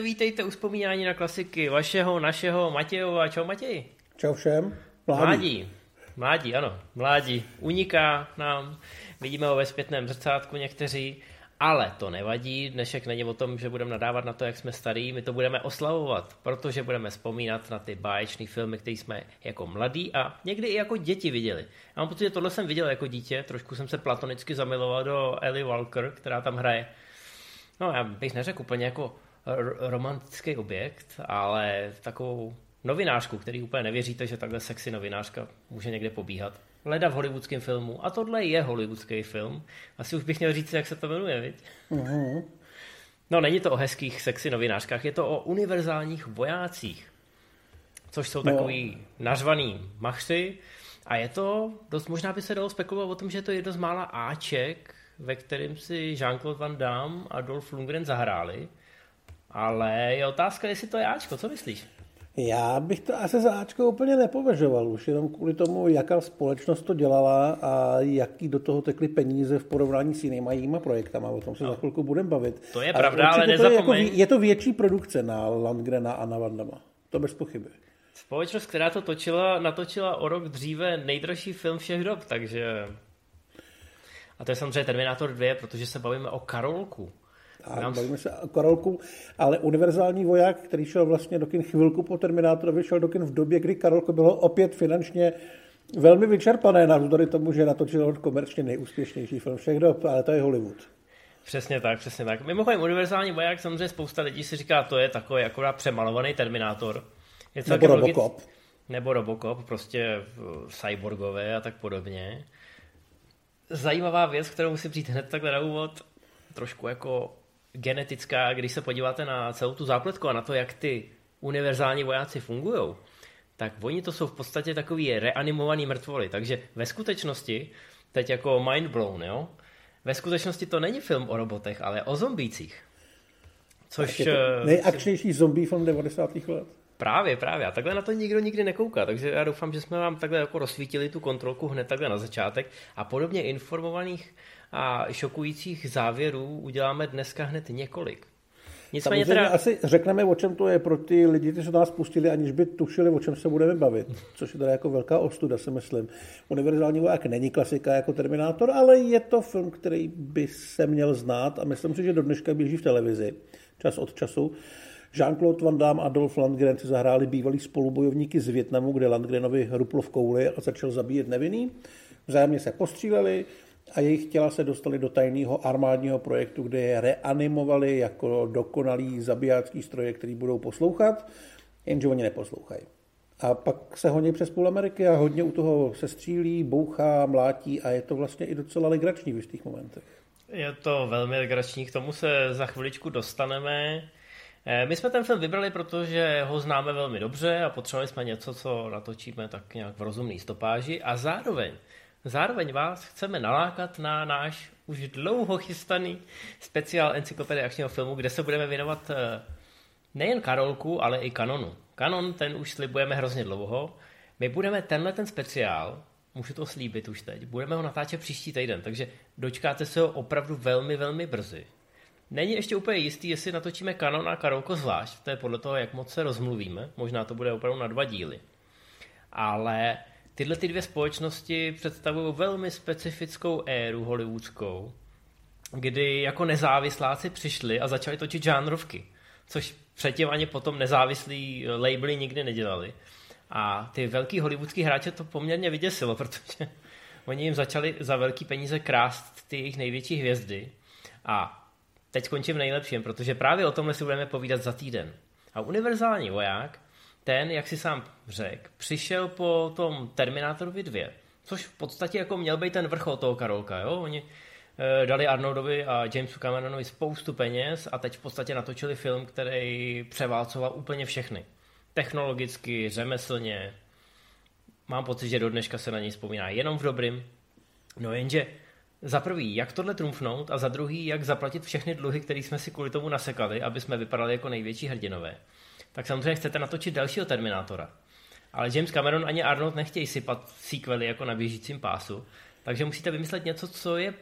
vítejte, vítejte u vzpomínání na klasiky vašeho, našeho Matějova. Čau Matěj. Čau všem. Mládí. Mládí, mládí ano, mládí. Uniká nám, vidíme ho ve zpětném zrcátku někteří, ale to nevadí, dnešek není o tom, že budeme nadávat na to, jak jsme starý, my to budeme oslavovat, protože budeme vzpomínat na ty báječné filmy, které jsme jako mladí a někdy i jako děti viděli. Já mám pocit, že tohle jsem viděl jako dítě, trošku jsem se platonicky zamiloval do Ellie Walker, která tam hraje. No já bych neřekl úplně jako romantický objekt, ale takovou novinářku, který úplně nevěříte, že takhle sexy novinářka může někde pobíhat. Leda v hollywoodském filmu. A tohle je hollywoodský film. Asi už bych měl říct, jak se to jmenuje, viď? Uh-huh. No, není to o hezkých sexy novinářkách, je to o univerzálních vojácích. Což jsou no. takový nařvaný machři. A je to, dost možná by se dalo spekulovat o tom, že je to jedno z mála Aček, ve kterém si Jean-Claude Van Damme a Dolph Lundgren zahráli. Ale je otázka, jestli to je Ačko, co myslíš? Já bych to asi za Ačko úplně nepovažoval, už jenom kvůli tomu, jaká společnost to dělala a jaký do toho tekly peníze v porovnání s jinýma jíma projektama. O tom se no. za chvilku budeme bavit. To je pravda, ale nezapomeň. Je, jako, je to větší produkce na Landgrena a na Vandama. To bez pochyby. Společnost, která to točila, natočila o rok dříve nejdražší film všech dob, takže... A to je samozřejmě Terminator 2, protože se bavíme o Karolku. A bavíme se o Karolku, ale univerzální voják, který šel vlastně do kin chvilku po Terminátorovi, šel do kin v době, kdy Karolko bylo opět finančně velmi vyčerpané, navzdory tomu, že natočil komerčně nejúspěšnější film všech dob, ale to je Hollywood. Přesně tak, přesně tak. Mimochodem, univerzální voják, samozřejmě spousta lidí si říká, to je takový jako přemalovaný Terminátor. Je nebo Robocop. Logic... Nebo Robocop, prostě cyborgové a tak podobně. Zajímavá věc, kterou musím přijít hned takhle na úvod, trošku jako genetická, když se podíváte na celou tu zápletku a na to, jak ty univerzální vojáci fungují, tak oni to jsou v podstatě takový reanimovaný mrtvoly. Takže ve skutečnosti, teď jako mind blown, jo? Ve skutečnosti to není film o robotech, ale o zombících. Což... Je to eh, nejakčnější zombie film 90. let. Právě, právě. A takhle na to nikdo nikdy nekouká. Takže já doufám, že jsme vám takhle jako rozsvítili tu kontrolku hned takhle na začátek. A podobně informovaných a šokujících závěrů uděláme dneska hned několik. Nicméně teda... asi řekneme, o čem to je pro ty lidi, kteří se nás pustili, aniž by tušili, o čem se budeme bavit. Což je teda jako velká ostuda, si myslím. Univerzální voják není klasika jako Terminátor, ale je to film, který by se měl znát a myslím si, že do dneška běží v televizi, čas od času. Jean-Claude Van Damme a Dolph Lundgren si zahráli bývalí spolubojovníky z Větnamu, kde Landgrenovi ruplo v kouli a začal zabíjet nevinný. Vzájemně se postříleli, a jejich těla se dostaly do tajného armádního projektu, kde je reanimovali jako dokonalý zabijácký stroje, který budou poslouchat, jenže oni neposlouchají. A pak se honí přes půl Ameriky a hodně u toho se střílí, bouchá, mlátí a je to vlastně i docela legrační v jistých momentech. Je to velmi legrační, k tomu se za chviličku dostaneme. Eh, my jsme ten film vybrali, protože ho známe velmi dobře a potřebovali jsme něco, co natočíme tak nějak v rozumný stopáži a zároveň Zároveň vás chceme nalákat na náš už dlouho chystaný speciál encyklopedie akčního filmu, kde se budeme věnovat eh, nejen Karolku, ale i kanonu. Kanon ten už slibujeme hrozně dlouho. My budeme tenhle ten speciál, můžu to slíbit už teď, budeme ho natáčet příští týden, takže dočkáte se ho opravdu velmi, velmi brzy. Není ještě úplně jistý, jestli natočíme kanon a Karolko zvlášť, to je podle toho, jak moc se rozmluvíme, možná to bude opravdu na dva díly. Ale Tyhle ty dvě společnosti představují velmi specifickou éru hollywoodskou, kdy jako nezávisláci přišli a začali točit žánrovky, což předtím ani potom nezávislí labely nikdy nedělali. A ty velký hollywoodský hráče to poměrně vyděsilo, protože oni jim začali za velký peníze krást ty jejich největší hvězdy. A teď skončím nejlepším, protože právě o tomhle si budeme povídat za týden. A univerzální voják ten, jak si sám řekl, přišel po tom Terminátorovi 2, což v podstatě jako měl být ten vrchol toho Karolka, jo? Oni e, dali Arnoldovi a Jamesu Cameronovi spoustu peněz a teď v podstatě natočili film, který převálcoval úplně všechny. Technologicky, řemeslně. Mám pocit, že do dneška se na něj vzpomíná jenom v dobrým. No jenže za prvý, jak tohle trumfnout a za druhý, jak zaplatit všechny dluhy, které jsme si kvůli tomu nasekali, aby jsme vypadali jako největší hrdinové tak samozřejmě chcete natočit dalšího Terminátora. Ale James Cameron ani Arnold nechtějí sypat sequely jako na běžícím pásu, takže musíte vymyslet něco, co je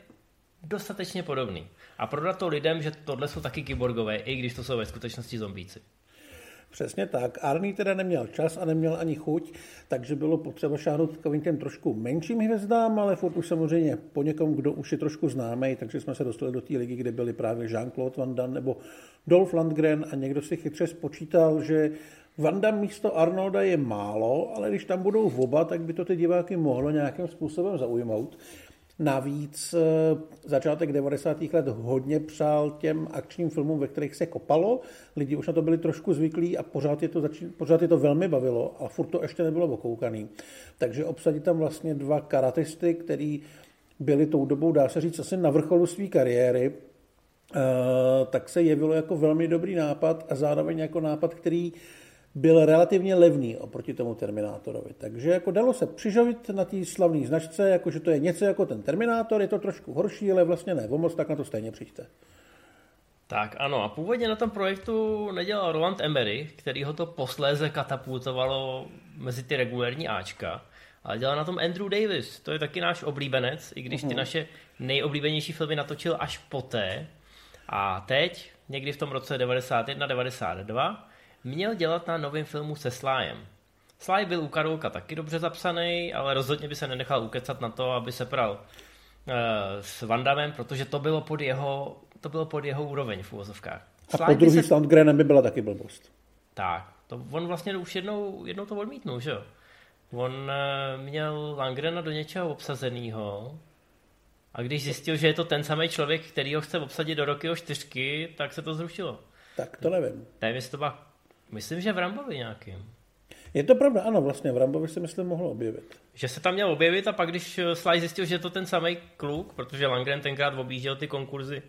dostatečně podobný. a prodat to lidem, že tohle jsou taky kyborgové, i když to jsou ve skutečnosti zombíci. Přesně tak. Arný teda neměl čas a neměl ani chuť, takže bylo potřeba šáhnout takovým těm trošku menším hvězdám, ale furt už samozřejmě po někom, kdo už je trošku známý, takže jsme se dostali do té ligy, kde byli právě Jean-Claude Van Damme nebo Dolph Lundgren a někdo si chytře spočítal, že Van Damme místo Arnolda je málo, ale když tam budou oba, tak by to ty diváky mohlo nějakým způsobem zaujmout. Navíc eh, začátek 90. let hodně přál těm akčním filmům, ve kterých se kopalo. Lidi už na to byli trošku zvyklí a pořád je to, pořád je to velmi bavilo a furt to ještě nebylo okoukaný. Takže obsadit tam vlastně dva karatisty, který byli tou dobou, dá se říct, asi na vrcholu své kariéry, eh, tak se jevilo jako velmi dobrý nápad a zároveň jako nápad, který byl relativně levný oproti tomu Terminátorovi. Takže jako dalo se přižavit na té slavné značce, jako že to je něco jako ten Terminátor, je to trošku horší, ale vlastně ne, moc tak na to stejně přijďte. Tak ano, a původně na tom projektu nedělal Roland Emery, který ho to posléze katapultovalo mezi ty regulární Ačka, ale dělal na tom Andrew Davis, to je taky náš oblíbenec, i když ty mhm. naše nejoblíbenější filmy natočil až poté. A teď, někdy v tom roce 91-92, měl dělat na novém filmu se Slyem. Sly byl u Karolka taky dobře zapsaný, ale rozhodně by se nenechal ukecat na to, aby se pral uh, s Vandamem, protože to bylo pod jeho, to bylo pod jeho úroveň v úvozovkách. A Sly po druhý se... s Landgrenem by byla taky blbost. Tak, to on vlastně už jednou, jednou to odmítnul, že jo? On uh, měl Langrena do něčeho obsazeného a když zjistil, že je to ten samý člověk, který ho chce obsadit do roky o čtyřky, tak se to zrušilo. Tak to nevím. Nevím, jestli to byla Myslím, že v Rambovi nějakým. Je to pravda, ano, vlastně v Rambovi se myslím mohlo objevit. Že se tam měl objevit a pak když eh, Sly zjistil, že je to ten samý kluk, protože Langren tenkrát objížděl ty konkurzy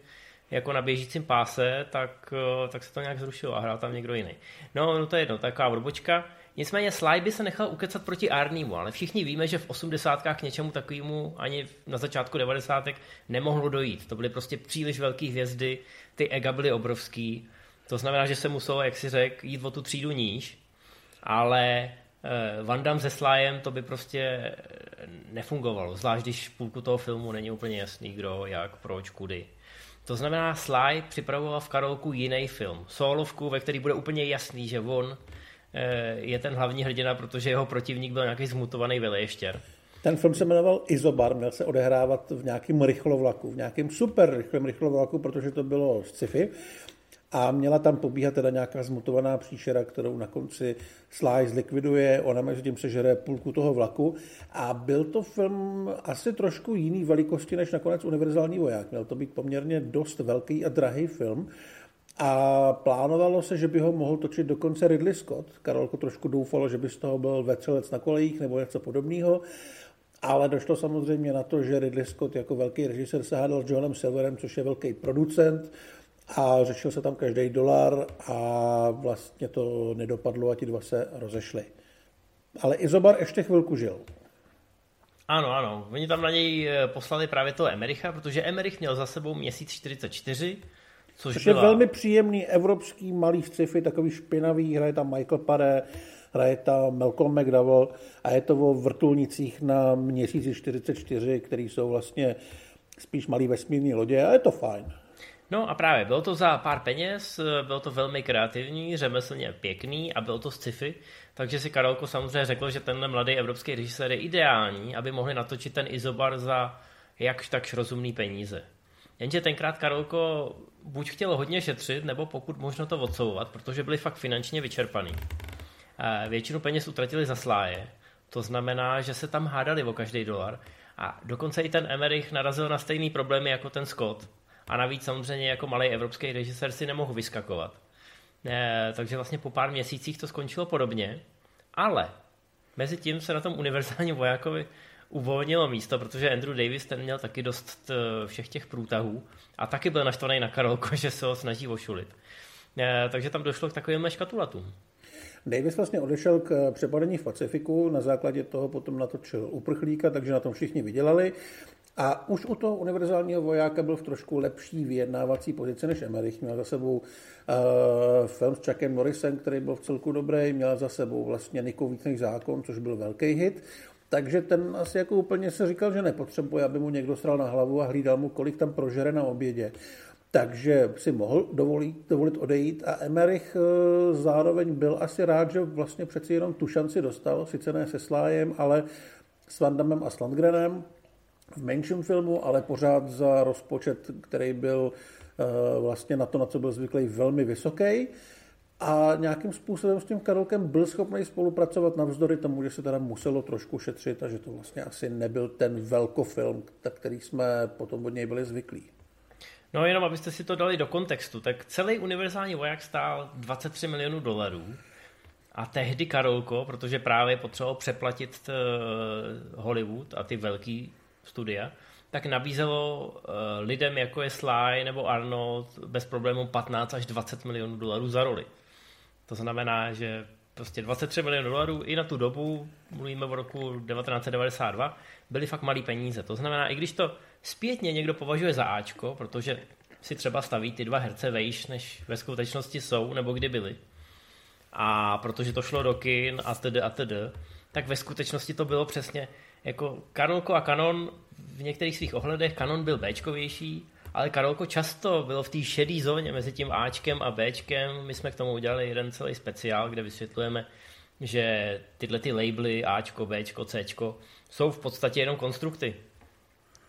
jako na běžícím páse, tak, eh, tak se to nějak zrušilo a hrál tam někdo jiný. No, no to je jedno, taková odbočka. Nicméně Sly by se nechal ukecat proti Arnímu, ale všichni víme, že v 80. k něčemu takovému ani na začátku 90. nemohlo dojít. To byly prostě příliš velké hvězdy, ty ega byly obrovský to znamená, že se muselo, jak si řekl, jít o tu třídu níž, ale eh, Van Damme se Slyem to by prostě eh, nefungovalo, zvlášť když půlku toho filmu není úplně jasný, kdo, jak, proč, kudy. To znamená, Sly připravoval v Karolku jiný film, solovku, ve který bude úplně jasný, že on eh, je ten hlavní hrdina, protože jeho protivník byl nějaký zmutovaný veleještěr. Ten film se jmenoval Izobar, měl se odehrávat v nějakém rychlovlaku, v nějakém super rychlém rychlovlaku, protože to bylo z sci-fi a měla tam pobíhat teda nějaká zmutovaná příšera, kterou na konci Sly zlikviduje, ona mezi tím sežere půlku toho vlaku a byl to film asi trošku jiný velikosti než nakonec Univerzální voják. Měl to být poměrně dost velký a drahý film a plánovalo se, že by ho mohl točit dokonce Ridley Scott. Karolko trošku doufalo, že by z toho byl vetřelec na kolejích nebo něco podobného. Ale došlo samozřejmě na to, že Ridley Scott jako velký režisér se hádal s Johnem Silverem, což je velký producent, a řešil se tam každý dolar a vlastně to nedopadlo a ti dva se rozešli. Ale Izobar ještě chvilku žil. Ano, ano. Oni tam na něj eh, poslali právě toho Emericha, protože Emerich měl za sebou měsíc 44, což, což byla... je velmi příjemný evropský malý sci-fi, takový špinavý, hraje tam Michael Pare, hraje tam Malcolm McDowell a je to o vrtulnicích na měsíci 44, který jsou vlastně spíš malý vesmírný lodě a je to fajn. No a právě, bylo to za pár peněz, bylo to velmi kreativní, řemeslně pěkný a bylo to sci-fi, takže si Karolko samozřejmě řekl, že tenhle mladý evropský režisér je ideální, aby mohli natočit ten Izobar za jakž takž rozumný peníze. Jenže tenkrát Karolko buď chtěl hodně šetřit, nebo pokud možno to odsouvat, protože byli fakt finančně vyčerpaný. Většinu peněz utratili za sláje, to znamená, že se tam hádali o každý dolar a dokonce i ten Emerich narazil na stejný problémy jako ten Scott, a navíc samozřejmě jako malý evropský režisér si nemohl vyskakovat. E, takže vlastně po pár měsících to skončilo podobně, ale mezi tím se na tom univerzálním vojákovi uvolnilo místo, protože Andrew Davis ten měl taky dost eh, všech těch průtahů a taky byl naštvaný na Karolko, že se ho snaží ošulit. E, takže tam došlo k takovým škatulatům. Davis vlastně odešel k přepadení v Pacifiku, na základě toho potom natočil uprchlíka, takže na tom všichni vydělali. A už u toho univerzálního vojáka byl v trošku lepší vyjednávací pozici než Emerich. Měl za sebou uh, film s Chuckem Norrisem, který byl v celku dobrý, měl za sebou vlastně Nikovítný zákon, což byl velký hit. Takže ten asi jako úplně se říkal, že nepotřebuje, aby mu někdo stral na hlavu a hlídal mu, kolik tam prožere na obědě. takže si mohl dovolit, dovolit odejít a Emerich eh, zároveň byl asi rád, že vlastně přeci jenom tu šanci dostal, sice ne se Slájem, ale s Vandamem a s Landgrenem v menším filmu, ale pořád za rozpočet, který byl eh, vlastně na to, na co byl zvyklý, velmi vysoký. A nějakým způsobem s tím Karolkem byl schopný spolupracovat navzdory tomu, že se teda muselo trošku šetřit a že to vlastně asi nebyl ten velkofilm, který jsme potom od něj byli zvyklí. No jenom abyste si to dali do kontextu, tak celý univerzální voják stál 23 milionů dolarů a tehdy Karolko, protože právě potřeboval přeplatit uh, Hollywood a ty velký studia, tak nabízelo uh, lidem jako je Sly nebo Arnold bez problémů 15 až 20 milionů dolarů za roli. To znamená, že prostě 23 milionů dolarů i na tu dobu, mluvíme o roku 1992, byly fakt malý peníze. To znamená, i když to zpětně někdo považuje za Ačko, protože si třeba staví ty dva herce vejš, než ve skutečnosti jsou, nebo kdy byli. A protože to šlo do kin a td. a td. Tak ve skutečnosti to bylo přesně jako Karolko a Canon v některých svých ohledech Canon byl Bčkovější, ale Karolko často bylo v té šedé zóně mezi tím Ačkem a Bčkem. My jsme k tomu udělali jeden celý speciál, kde vysvětlujeme, že tyhle ty labely Ačko, Bčko, Cčko jsou v podstatě jenom konstrukty.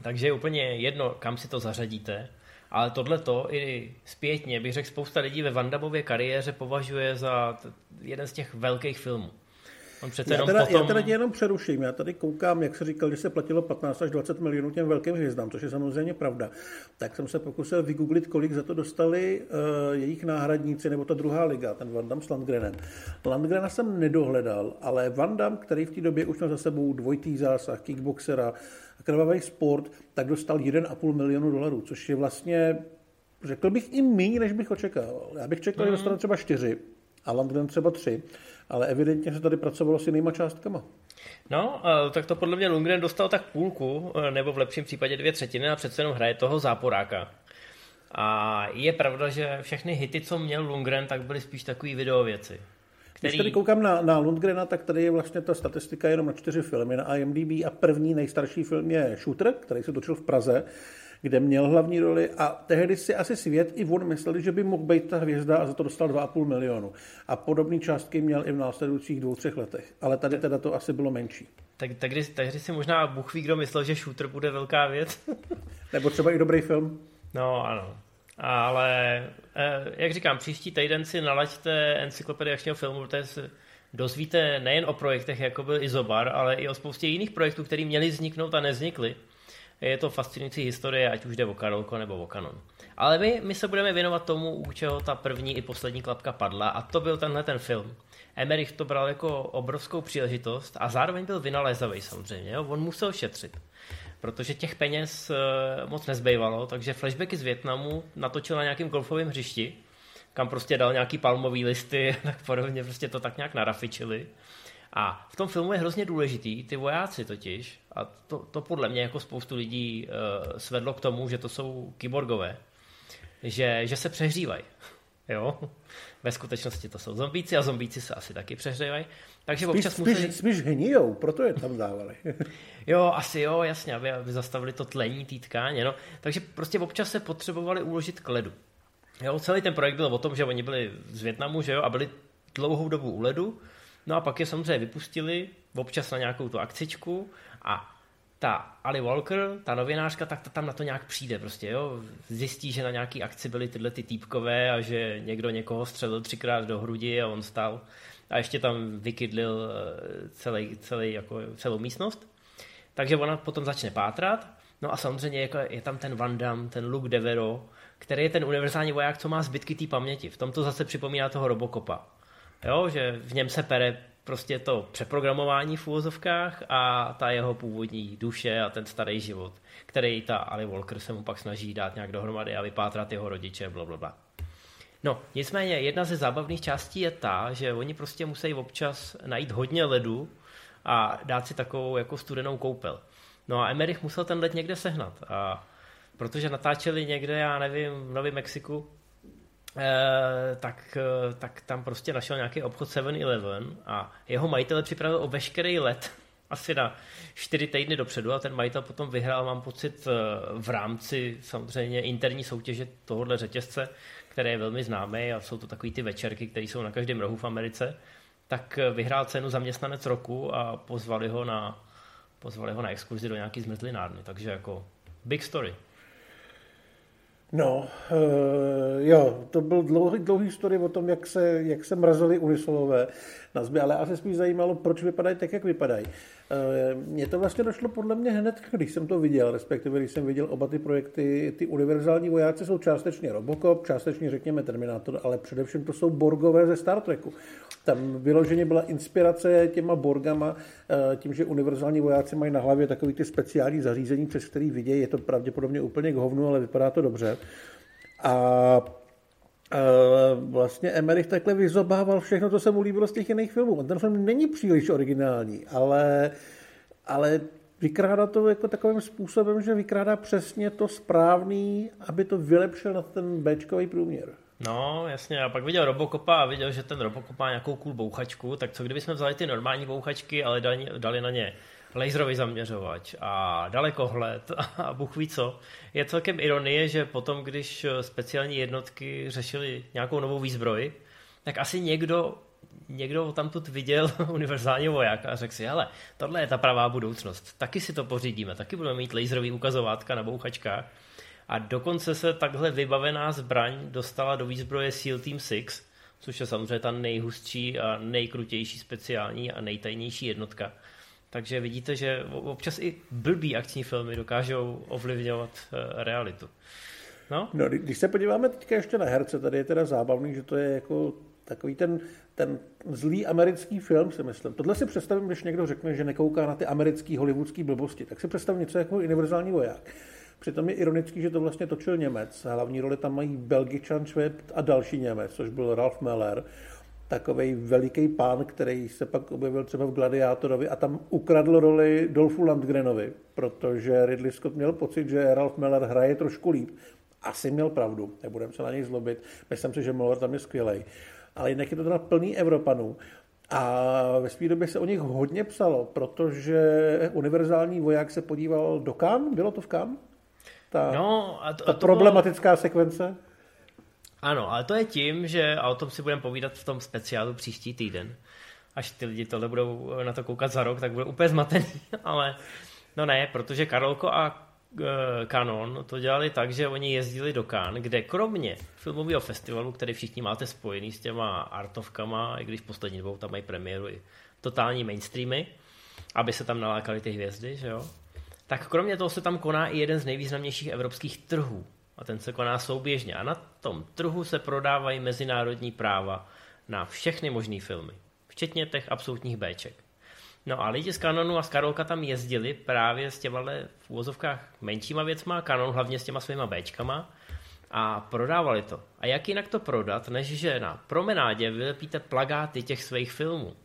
Takže je úplně jedno, kam si to zařadíte, ale tohle to i zpětně bych řekl spousta lidí ve Vandabově kariéře považuje za jeden z těch velkých filmů. On přece já, teda, potom... já teda tě jenom přeruším. Já tady koukám, jak se říkal, že se platilo 15 až 20 milionů těm velkým hvězdám, což je samozřejmě pravda. Tak jsem se pokusil vygooglit, kolik za to dostali uh, jejich náhradníci, nebo ta druhá liga, ten Van Damme s Landgrenem. Landgrena jsem nedohledal, ale Van Damme, který v té době už měl za sebou dvojitý zásah, kickboxera, krvavý sport, tak dostal 1,5 milionu dolarů, což je vlastně, řekl bych, i méně, než bych očekával. Já bych čekal, mm. že dostane třeba 4 a Landgren třeba 3, ale evidentně se tady pracovalo s jinýma částkama. No, tak to podle mě Lundgren dostal tak půlku, nebo v lepším případě dvě třetiny a přece jenom hraje toho záporáka. A je pravda, že všechny hity, co měl Lundgren, tak byly spíš takové video věci. Který... Když tady koukám na, na Lundgrena, tak tady je vlastně ta statistika jenom na čtyři filmy na IMDb a první nejstarší film je Shooter, který se točil v Praze, kde měl hlavní roli a tehdy si asi svět i on mysleli, že by mohl být ta hvězda a za to dostal 2,5 milionu. A podobné částky měl i v následujících dvou, třech letech. Ale tady teda to asi bylo menší. Tak tehdy, tehdy si možná Bůh ví, kdo myslel, že Shooter bude velká věc. Nebo třeba i dobrý film. No ano. Ale eh, jak říkám, příští týden si nalaďte encyklopedii akčního filmu, protože se dozvíte nejen o projektech, jako byl Izobar, ale i o spoustě jiných projektů, které měly vzniknout a neznikly. Je to fascinující historie, ať už jde o Karolko nebo o Kanon. Ale my, my se budeme věnovat tomu, u čeho ta první i poslední klapka padla a to byl tenhle ten film. Emmerich to bral jako obrovskou příležitost a zároveň byl vynalézavý samozřejmě. Jo? On musel šetřit protože těch peněz eh, moc nezbývalo, takže flashbacky z Větnamu natočil na nějakém golfovém hřišti, kam prostě dal nějaký palmový listy a tak podobně, prostě to tak nějak narafičili. A v tom filmu je hrozně důležitý, ty vojáci totiž, a to, to podle mě jako spoustu lidí uh, svedlo k tomu, že to jsou kyborgové, že, že se přehřívají. Jo? Ve skutečnosti to jsou zombíci a zombíci se asi taky přehřívají. Takže spíš, občas museli... spíš, spíš hnijou, proto je tam dávali. jo, asi jo, jasně, aby, aby zastavili to tlení té tkáně. No. Takže prostě občas se potřebovali uložit k ledu. Jo, celý ten projekt byl o tom, že oni byli z Větnamu že jo, a byli dlouhou dobu u ledu, no a pak je samozřejmě vypustili občas na nějakou tu akcičku a ta Ali Walker, ta novinářka, tak ta tam na to nějak přijde prostě, jo. Zjistí, že na nějaký akci byly tyhle ty týpkové a že někdo někoho střelil třikrát do hrudi a on stal a ještě tam vykydlil eh, celý, celý, jako, celou místnost. Takže ona potom začne pátrat. No a samozřejmě jako je tam ten Van Damme, ten Luke Devero, který je ten univerzální voják, co má zbytky té paměti. V tomto zase připomíná toho Robocopa. Jo, že v něm se pere prostě to přeprogramování v úvozovkách a ta jeho původní duše a ten starý život, který ta Ali Walker se mu pak snaží dát nějak dohromady a vypátrat jeho rodiče, blablabla. Bla, bla. No, nicméně jedna ze zábavných částí je ta, že oni prostě musí občas najít hodně ledu a dát si takovou jako studenou koupel. No a Emerich musel ten led někde sehnat. A protože natáčeli někde, já nevím, v Novém Mexiku, eh, tak, eh, tak tam prostě našel nějaký obchod 7-Eleven a jeho majitel připravil o veškerý let asi na čtyři týdny dopředu a ten majitel potom vyhrál, mám pocit, v rámci samozřejmě interní soutěže tohohle řetězce, které je velmi známé a jsou to takový ty večerky, které jsou na každém rohu v Americe, tak vyhrál cenu zaměstnanec roku a pozvali ho na, pozvali ho na exkurzi do nějaký zmrzlinárny. Takže jako big story. No, uh, jo, to byl dlouhý, dlouhý story o tom, jak se, jak se mrazily unisolové na zby, ale asi spíš zajímalo, proč vypadají tak, jak vypadají. Uh, mně to vlastně došlo podle mě hned, když jsem to viděl, respektive když jsem viděl oba ty projekty, ty univerzální vojáci jsou částečně Robocop, částečně řekněme Terminator, ale především to jsou Borgové ze Star Treku. Tam vyloženě byla inspirace těma Borgama, uh, tím, že univerzální vojáci mají na hlavě takový ty speciální zařízení, přes který vidějí, je to pravděpodobně úplně k hovnu, ale vypadá to dobře. A vlastně Emmerich takhle vyzobával všechno, co se mu líbilo z těch jiných filmů. Ten film není příliš originální, ale, ale vykrádá to jako takovým způsobem, že vykrádá přesně to správný, aby to vylepšil na ten Bčkový průměr. No, jasně, a pak viděl Robocopa a viděl, že ten Robocop má nějakou cool bouchačku, tak co kdybychom vzali ty normální bouchačky, ale dali, dali na ně laserový zaměřovač a dalekohled a Bůh ví co. Je celkem ironie, že potom, když speciální jednotky řešili nějakou novou výzbroj, tak asi někdo někdo tam tu viděl univerzální vojáka a řekl si, ale tohle je ta pravá budoucnost, taky si to pořídíme, taky budeme mít laserový ukazovátka na bouchačkách. A dokonce se takhle vybavená zbraň dostala do výzbroje SEAL Team 6, což je samozřejmě ta nejhustší a nejkrutější speciální a nejtajnější jednotka. Takže vidíte, že občas i blbý akční filmy dokážou ovlivňovat eh, realitu. No? no, když se podíváme teďka ještě na herce, tady je teda zábavný, že to je jako takový ten, ten zlý americký film, si myslím. Tohle si představím, když někdo řekne, že nekouká na ty americké hollywoodské blbosti, tak si představím něco jako univerzální voják. Přitom je ironický, že to vlastně točil Němec. Hlavní roli tam mají Belgičan, Švéd a další Němec, což byl Ralph Meller takový veliký pán, který se pak objevil třeba v Gladiátorovi a tam ukradl roli Dolfu Landgrenovi, protože Ridley Scott měl pocit, že Ralph Meller hraje trošku líp. Asi měl pravdu, nebudem se na něj zlobit. Myslím si, že Meller tam je skvělý. Ale jinak je to teda plný Evropanů. A ve své době se o nich hodně psalo, protože univerzální voják se podíval do Kan, bylo to v Kan? Ta, no, a to, ta a to problematická bylo... sekvence? Ano, ale to je tím, že, a o tom si budeme povídat v tom speciálu příští týden, až ty lidi tohle budou na to koukat za rok, tak bude úplně zmatený, ale no ne, protože Karolko a Canon to dělali tak, že oni jezdili do Cannes, kde kromě filmového festivalu, který všichni máte spojený s těma artovkama, i když poslední dobou tam mají premiéru i totální mainstreamy, aby se tam nalákali ty hvězdy, že jo? Tak kromě toho se tam koná i jeden z nejvýznamnějších evropských trhů, a ten se koná souběžně. A na tom trhu se prodávají mezinárodní práva na všechny možné filmy, včetně těch absolutních Bček. No a lidi z Canonu a z Karolka tam jezdili právě s těma v úvozovkách menšíma věcma, Canon hlavně s těma svýma Bčkama a prodávali to. A jak jinak to prodat, než že na promenádě vylepíte plagáty těch svých filmů.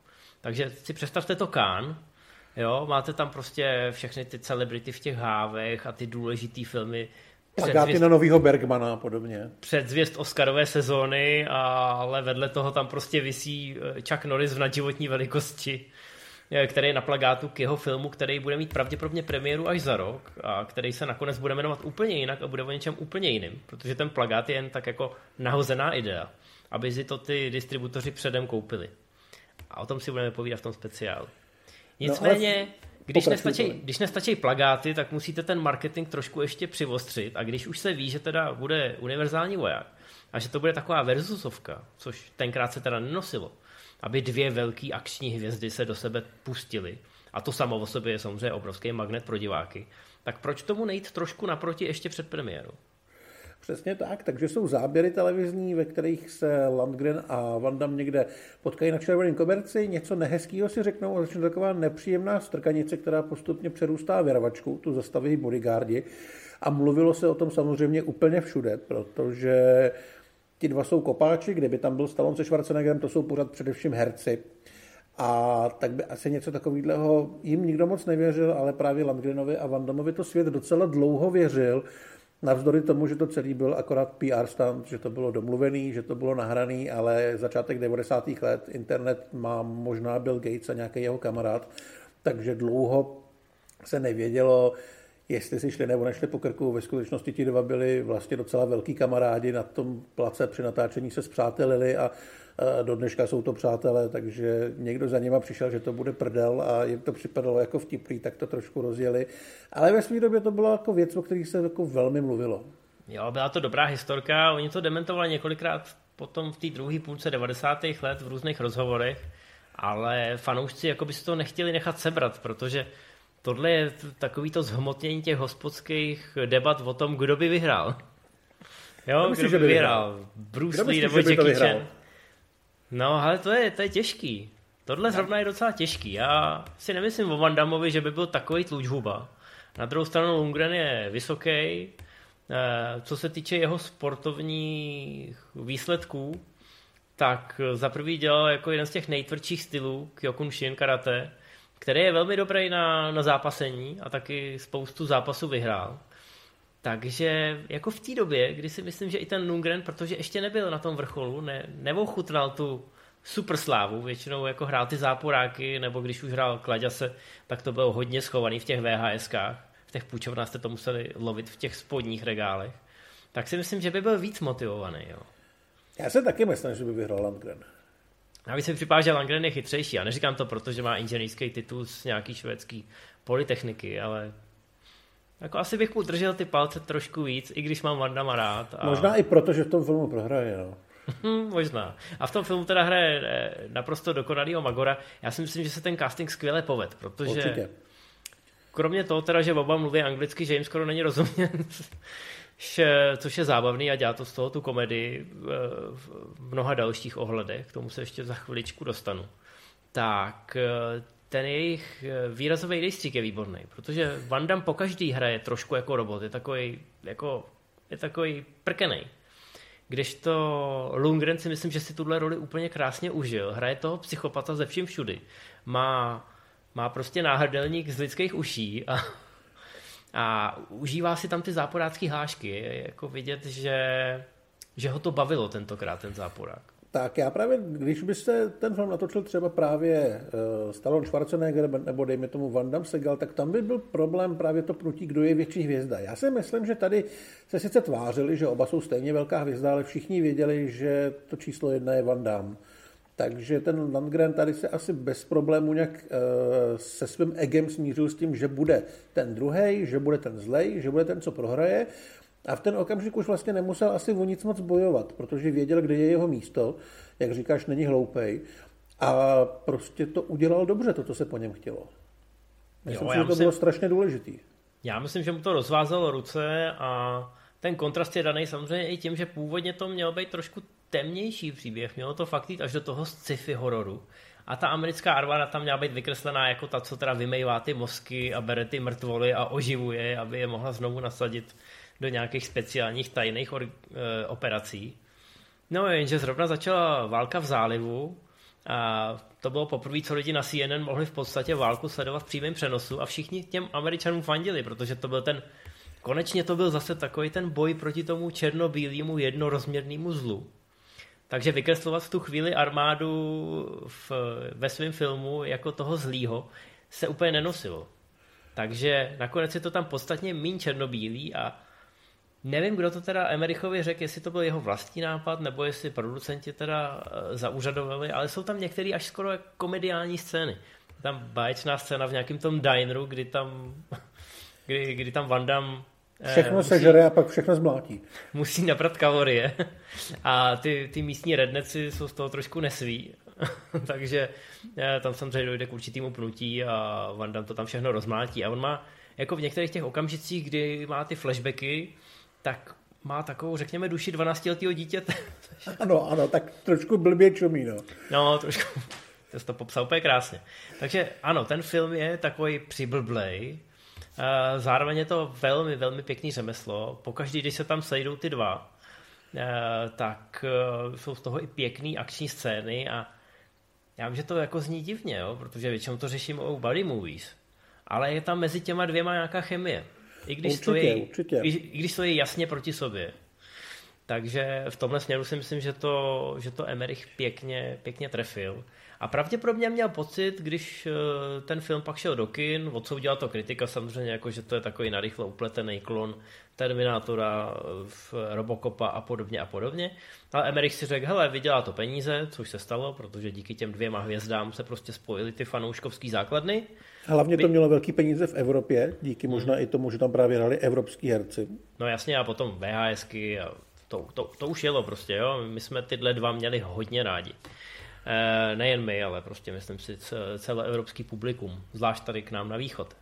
Takže si představte to Kán, jo, máte tam prostě všechny ty celebrity v těch hávech a ty důležitý filmy, Plakáty na novýho Bergmana a podobně. Předzvěst Oscarové sezóny, ale vedle toho tam prostě visí eh, Chuck Norris v nadživotní velikosti, eh, který je na plagátu k jeho filmu, který bude mít pravděpodobně premiéru až za rok a který se nakonec bude jmenovat úplně jinak a bude o něčem úplně jiným, protože ten plagát je jen tak jako nahozená idea, aby si to ty distributoři předem koupili. A o tom si budeme povídat v tom speciálu. Nicméně, no, ale když nestačí, když nestačí plagáty, tak musíte ten marketing trošku ještě přivostřit a když už se ví, že teda bude univerzální voják a že to bude taková verzusovka, což tenkrát se teda nenosilo, aby dvě velké akční hvězdy se do sebe pustily, a to samo o sobě je samozřejmě obrovský magnet pro diváky, tak proč tomu nejít trošku naproti ještě před premiérou? Přesně tak, takže jsou záběry televizní, ve kterých se Landgren a Van Damme někde potkají na červeném koberci, něco nehezkého si řeknou a začne taková nepříjemná strkanice, která postupně přerůstá věrvačku, tu zastaví bodyguardi. A mluvilo se o tom samozřejmě úplně všude, protože ti dva jsou kopáči, kdyby tam byl Stallone se Schwarzeneggerem, to jsou pořád především herci. A tak by asi něco takového jim nikdo moc nevěřil, ale právě Landgrenovi a Van Dammeovi to svět docela dlouho věřil, Navzdory tomu, že to celý byl akorát PR stand, že to bylo domluvený, že to bylo nahraný, ale začátek 90. let internet má možná Bill Gates a nějaký jeho kamarád, takže dlouho se nevědělo, jestli si šli nebo nešli po krku. Ve skutečnosti ti dva byli vlastně docela velký kamarádi na tom place při natáčení se zpřátelili a do dneška jsou to přátelé, takže někdo za nima přišel, že to bude prdel a jim to připadalo jako vtipný, tak to trošku rozjeli. Ale ve své době to bylo jako věc, o kterých se jako velmi mluvilo. Jo, byla to dobrá historka, oni to dementovali několikrát potom v té druhé půlce 90. let v různých rozhovorech, ale fanoušci jako by si to nechtěli nechat sebrat, protože tohle je takový to zhmotnění těch hospodských debat o tom, kdo by vyhrál. Jo, myslíš, kdo by vyhrál? vyhrál? Bruce Lee nebo Jackie Chan? No, ale to je, to je těžký. Tohle zrovna je docela těžký. Já si nemyslím o Van Dammovi, že by byl takový tlučhuba. Na druhou stranu Lundgren je vysoký. Eh, co se týče jeho sportovních výsledků, tak za prvý dělal jako jeden z těch nejtvrdších stylů Kyokunshin karate, který je velmi dobrý na, na zápasení a taky spoustu zápasů vyhrál. Takže jako v té době, kdy si myslím, že i ten Lundgren, protože ještě nebyl na tom vrcholu, ne, neochutnal tu super slávu, většinou jako hrál ty záporáky, nebo když už hrál Klaďase, tak to bylo hodně schovaný v těch VHSkách, v těch půjčovnách jste to museli lovit v těch spodních regálech, tak si myslím, že by byl víc motivovaný. Jo. Já se taky myslím, že by vyhrál Landgren. Navíc mi připadá, že Landgren je chytřejší. Já neříkám to proto, že má inženýrský titul z nějaký švédský polytechniky, ale jako asi bych mu držel ty palce trošku víc, i když mám Vandama rád. A... Možná i proto, že v tom filmu prohraje, no. Možná. A v tom filmu teda hraje eh, naprosto dokonalýho Magora. Já si myslím, že se ten casting skvěle poved, protože Určitě. kromě toho teda, že oba mluví anglicky, že jim skoro není rozumět, což je zábavný a dělá to z toho tu komedii eh, v mnoha dalších ohledech, k tomu se ještě za chviličku dostanu. Tak eh, ten jejich eh, výrazový rejstřík je výborný, protože Van Damme po každý hraje trošku jako robot, je takový jako, je takový prkenej. to Lundgren si myslím, že si tuhle roli úplně krásně užil. Hraje toho psychopata ze vším všudy. Má, má prostě náhrdelník z lidských uší a, a užívá si tam ty záporácké hlášky. Je jako vidět, že, že ho to bavilo tentokrát, ten záporák. Tak já právě, když byste ten film natočil třeba právě uh, Stallone Schwarzenegger nebo dejme tomu Van Damme Segal, tak tam by byl problém právě to pnutí, kdo je větší hvězda. Já si myslím, že tady se sice tvářili, že oba jsou stejně velká hvězda, ale všichni věděli, že to číslo jedna je Van Damme. Takže ten Landgren tady se asi bez problému nějak uh, se svým egem smířil s tím, že bude ten druhý, že bude ten zlej, že bude ten, co prohraje a v ten okamžik už vlastně nemusel asi o nic moc bojovat, protože věděl, kde je jeho místo, jak říkáš, není hloupej. A prostě to udělal dobře, to, co se po něm chtělo. Myslím jo, si, že to myslím, bylo strašně důležitý. Já myslím, že mu to rozvázalo ruce a ten kontrast je daný samozřejmě i tím, že původně to měl být trošku temnější příběh, mělo to fakt jít až do toho sci-fi hororu. A ta americká armáda tam měla být vykreslená jako ta, co teda vymejvá ty mozky a bere ty mrtvoly a oživuje, aby je mohla znovu nasadit do nějakých speciálních tajných or, e, operací. No jenže zrovna začala válka v zálivu a to bylo poprvé, co lidi na CNN mohli v podstatě válku sledovat v přímém přenosu a všichni těm Američanům fandili, protože to byl ten, konečně to byl zase takový ten boj proti tomu černobílému jednorozměrnému zlu. Takže vykreslovat v tu chvíli armádu v, ve svém filmu jako toho zlýho se úplně nenosilo. Takže nakonec je to tam podstatně méně černobílý a Nevím, kdo to teda Emerichovi řekl, jestli to byl jeho vlastní nápad, nebo jestli producenti teda eh, zaužadovali, ale jsou tam některé až skoro komediální scény. Tam báječná scéna v nějakém tom dineru, kdy tam, kdy, kdy tam Van Damme eh, Všechno musí, se žere a pak všechno zmlátí. Musí nabrat kalorie. A ty, ty místní redneci jsou z toho trošku nesví. Takže eh, tam samozřejmě dojde k určitému pnutí a Van Damme to tam všechno rozmlátí. A on má jako v některých těch okamžicích, kdy má ty flashbacky, tak má takovou, řekněme, duši 12-letého dítěte. ano, ano, tak trošku blbě čumí, no. No, trošku, to jsi to popsal úplně krásně. Takže ano, ten film je takový přiblblej, eh, zároveň je to velmi, velmi pěkný řemeslo. Pokaždý, když se tam sejdou ty dva, eh, tak eh, jsou z toho i pěkný akční scény a já vím, že to jako zní divně, jo, protože většinou to řeším o buddy movies, ale je tam mezi těma dvěma nějaká chemie. I když, určitě, stojí, určitě. I, I když stojí jasně proti sobě. Takže v tomhle směru si myslím, že to, že to Emerich pěkně, pěkně trefil. A pravděpodobně měl pocit, když eh, ten film pak šel do kin, odsoudila to kritika samozřejmě, jako že to je takový narychlo upletený klon Terminátora, v Robocopa a podobně a podobně. Ale Emmerich si řekl, hele, vydělá to peníze, což se stalo, protože díky těm dvěma hvězdám se prostě spojily ty fanouškovský základny. Hlavně to mělo velký peníze v Evropě, díky hmm. možná i tomu, že tam právě hrali evropský herci. No jasně, a potom VHSky a to, to, to už jelo prostě, jo. My jsme tyhle dva měli hodně rádi. E, nejen my, ale prostě myslím si celé evropský publikum, zvlášť tady k nám na východ.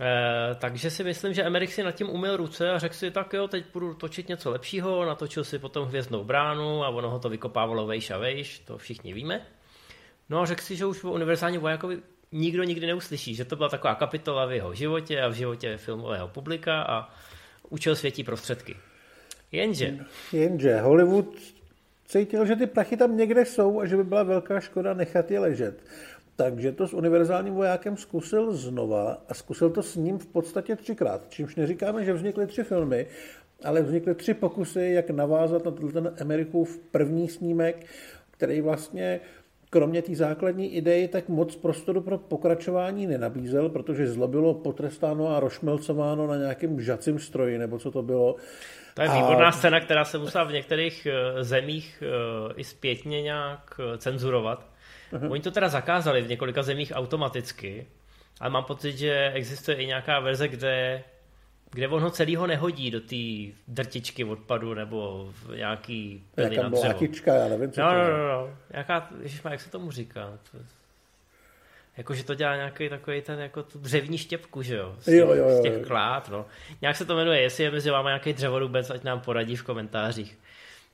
E, takže si myslím, že Emerich si nad tím umyl ruce a řekl si, tak jo, teď budu točit něco lepšího, natočil si potom Hvězdnou bránu a ono ho to vykopávalo vejš a vejš, to všichni víme. No a řekl si, že už o univerzálním vojákovi nikdo nikdy neuslyší, že to byla taková kapitola v jeho životě a v životě filmového publika a učil světí prostředky. Jenže... Jenže Hollywood cítil, že ty prachy tam někde jsou a že by byla velká škoda nechat je ležet. Takže to s univerzálním vojákem zkusil znova a zkusil to s ním v podstatě třikrát. Čímž neříkáme, že vznikly tři filmy, ale vznikly tři pokusy, jak navázat na ten Amerikův první snímek, který vlastně kromě té základní idei tak moc prostoru pro pokračování nenabízel, protože zlo bylo potrestáno a rošmelcováno na nějakém žacím stroji, nebo co to bylo. To je výborná a... scéna, která se musela v některých eh, zemích eh, i zpětně nějak eh, cenzurovat. Uh-huh. Oni to teda zakázali v několika zemích automaticky, ale mám pocit, že existuje i nějaká verze, kde kde on ho celýho nehodí do té drtičky odpadu nebo v nějaký pily na dřevo. Jaká já nevím, co no, to no, no, no. Jaká, ježišma, jak se tomu říká? To, jako, že to dělá nějaký takový ten, jako tu dřevní štěpku, že jo? Z těch, jo, jo, jo. Z těch klád, no. Nějak se to jmenuje, jestli je mezi váma nějaký dřevorubec, ať nám poradí v komentářích.